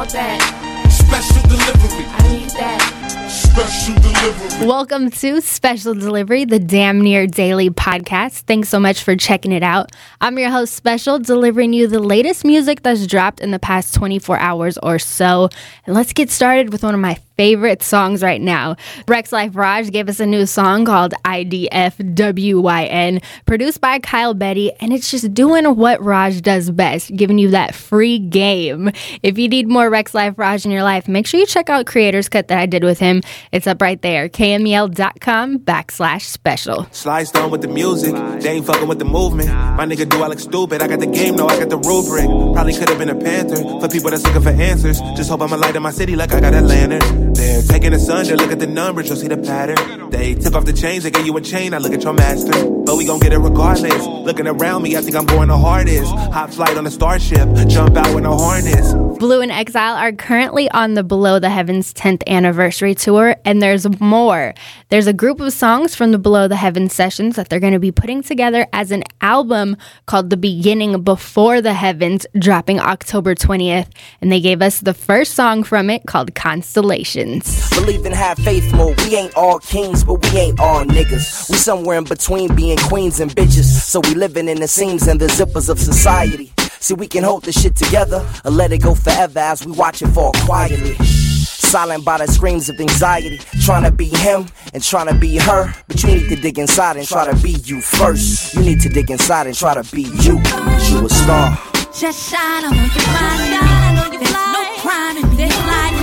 want that. Special delivery. I need that. Special delivery. Welcome to Special Delivery, the Damn Near Daily podcast. Thanks so much for checking it out. I'm your host, Special, delivering you the latest music that's dropped in the past 24 hours or so. And let's get started with one of my favorite songs right now. Rex Life Raj gave us a new song called IDFWYN, produced by Kyle Betty, and it's just doing what Raj does best, giving you that free game. If you need more Rex Life Raj in your life, make sure you check out Creator's Cut that I did with him. It's up right there, kmel.com backslash special. Slide stone with the music, they ain't fucking with the movement. My nigga do I look stupid. I got the game, no, I got the rubric. Probably could have been a panther for people that's looking for answers. Just hope I'm a light in my city like I got a lantern. They're taking us under, look at the numbers, you'll see the pattern. They took off the chains, they gave you a chain, I look at your master. But we gon' get it regardless. Looking around me, I think I'm going the hardest. Hot flight on a starship, jump out with no harness. Blu and Exile are currently on the Below the Heavens 10th anniversary tour, and there's more. There's a group of songs from the Below the Heavens sessions that they're going to be putting together as an album called The Beginning Before the Heavens, dropping October 20th. And they gave us the first song from it called Constellations. Believe and have faith more. We ain't all kings, but we ain't all niggas. We somewhere in between being queens and bitches. So we living in the seams and the zippers of society. See, we can hold this shit together or let it go forever as we watch it fall quietly. Silent by the screams of anxiety. Trying to be him and trying to be her. But you need to dig inside and try to be you first. You need to dig inside and try to be you. You a star. Just shine on your fly. There's no crime in.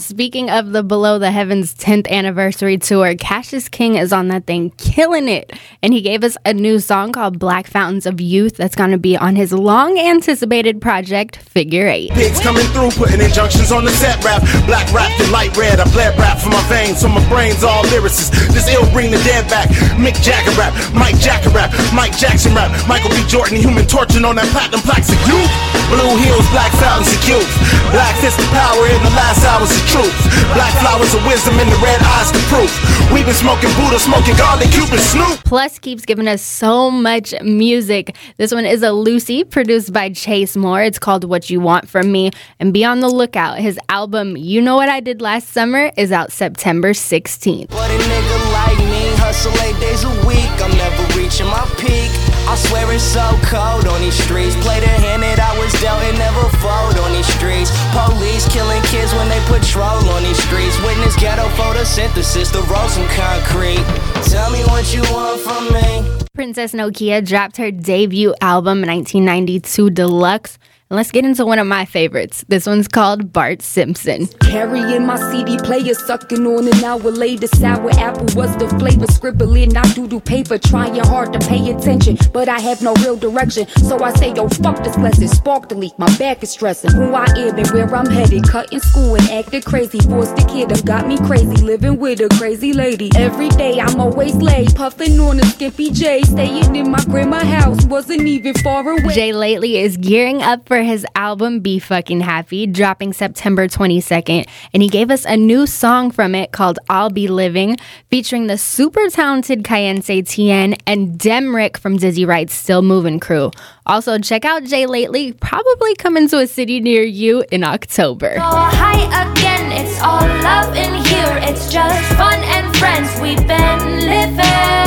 Speaking of the Below the Heavens 10th anniversary tour, Cashus King is on that thing, killing it. And he gave us a new song called Black Fountains of Youth that's going to be on his long anticipated project, Figure Eight. Pigs coming through, putting injunctions on the set rap. Black rap and light red. I bled rap for my veins, so my brain's all lyricists. This ill bring the dead back. Mick Jagger rap, Mike Jagger rap, Mike Jackson rap, Michael B. Jordan, human torching on that platinum plaques of youth. Blue heels, black fountains of youth. Black fist of power in the last hours of truth. Black flowers of wisdom in the red eyes to proof. We've been smoking Buddha, smoking garlic, Cuban Snoop. Plus keeps giving us so much music. This one is a Lucy produced by Chase Moore. It's called What You Want From Me. And be on the lookout. His album, You Know What I Did Last Summer, is out September 16th. But a nigga like me hustle eight days a week. I'm never reaching my peak. I swear it's so cold on these streets. Play the hand that I was dealt and never fold on these streets. Police killing kids when they patrol on these streets. Witness ghetto photosynthesis, the road some concrete. Tell me what you want from me. Princess Nokia dropped her debut album, 1992 Deluxe. And let's get into one of my favorites. This one's called Bart Simpson. Carrying my CD player, sucking on an hour later. Sour apple was the flavor, scribbling out doodle paper, trying hard to pay attention, but I have no real direction. So I say, yo, fuck this lesson, spark delete, my back is stressing. Who I am and where I'm headed, cutting school and acting crazy. Forced the kid, done got me crazy, living with a crazy lady. Every day I'm always late, puffing on a skimpy J, staying in my grandma house, wasn't even far away. Jay Lately is gearing up for his album Be Fucking Happy, dropping September 22nd, and he gave us a new song from it called I'll Be Living, featuring the super talented Cayenne Tien and Demrick from Dizzy Wright's Still Moving crew. Also, check out Jay Lately, probably coming to a city near you in October. Oh, hi again. It's all love in here. It's just fun and friends. We've been living.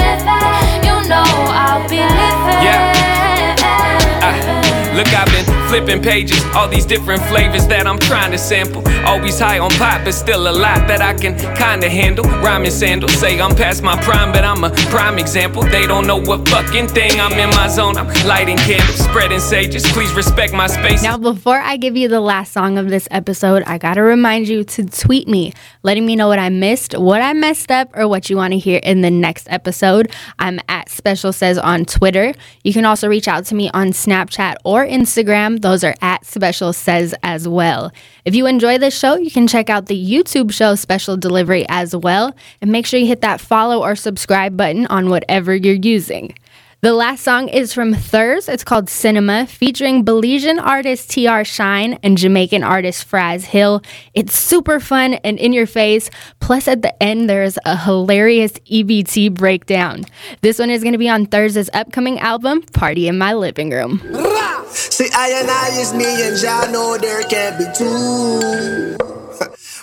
Flipping pages, all these different flavors that I'm trying to sample. Always high on pop, but still a lot that I can kinda handle. Rhyming sandals say I'm past my prime, but I'm a prime example. They don't know what fucking thing I'm in my zone. I'm lighting candles, spreading sages. Please respect my space. Now, before I give you the last song of this episode, I gotta remind you to tweet me, letting me know what I missed, what I messed up, or what you wanna hear in the next episode. I'm at Special Says on Twitter. You can also reach out to me on Snapchat or Instagram. Those are at Special Says as well. If you enjoy this show, you can check out the YouTube show Special Delivery as well. And make sure you hit that follow or subscribe button on whatever you're using. The last song is from Thurz. It's called Cinema, featuring Belizean artist TR Shine and Jamaican artist Fraz Hill. It's super fun and in your face. Plus, at the end, there's a hilarious EBT breakdown. This one is going to be on Thursday's upcoming album, Party in My Living Room. See, I and I is me and y'all know there can't be two.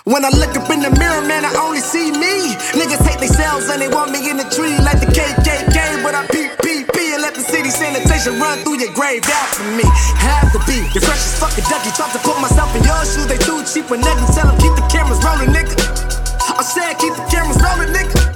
When I look up in the mirror, man, I only see me. Niggas hate themselves and they want me in the tree like the KKK, but I'm PPP and let the city sanitation run through your grave after me. Have to be. the freshest fucking ducky. Try to put myself in your shoes, they too cheap when nothing. Tell them keep the cameras rolling, nigga. I said keep the cameras rolling, nigga.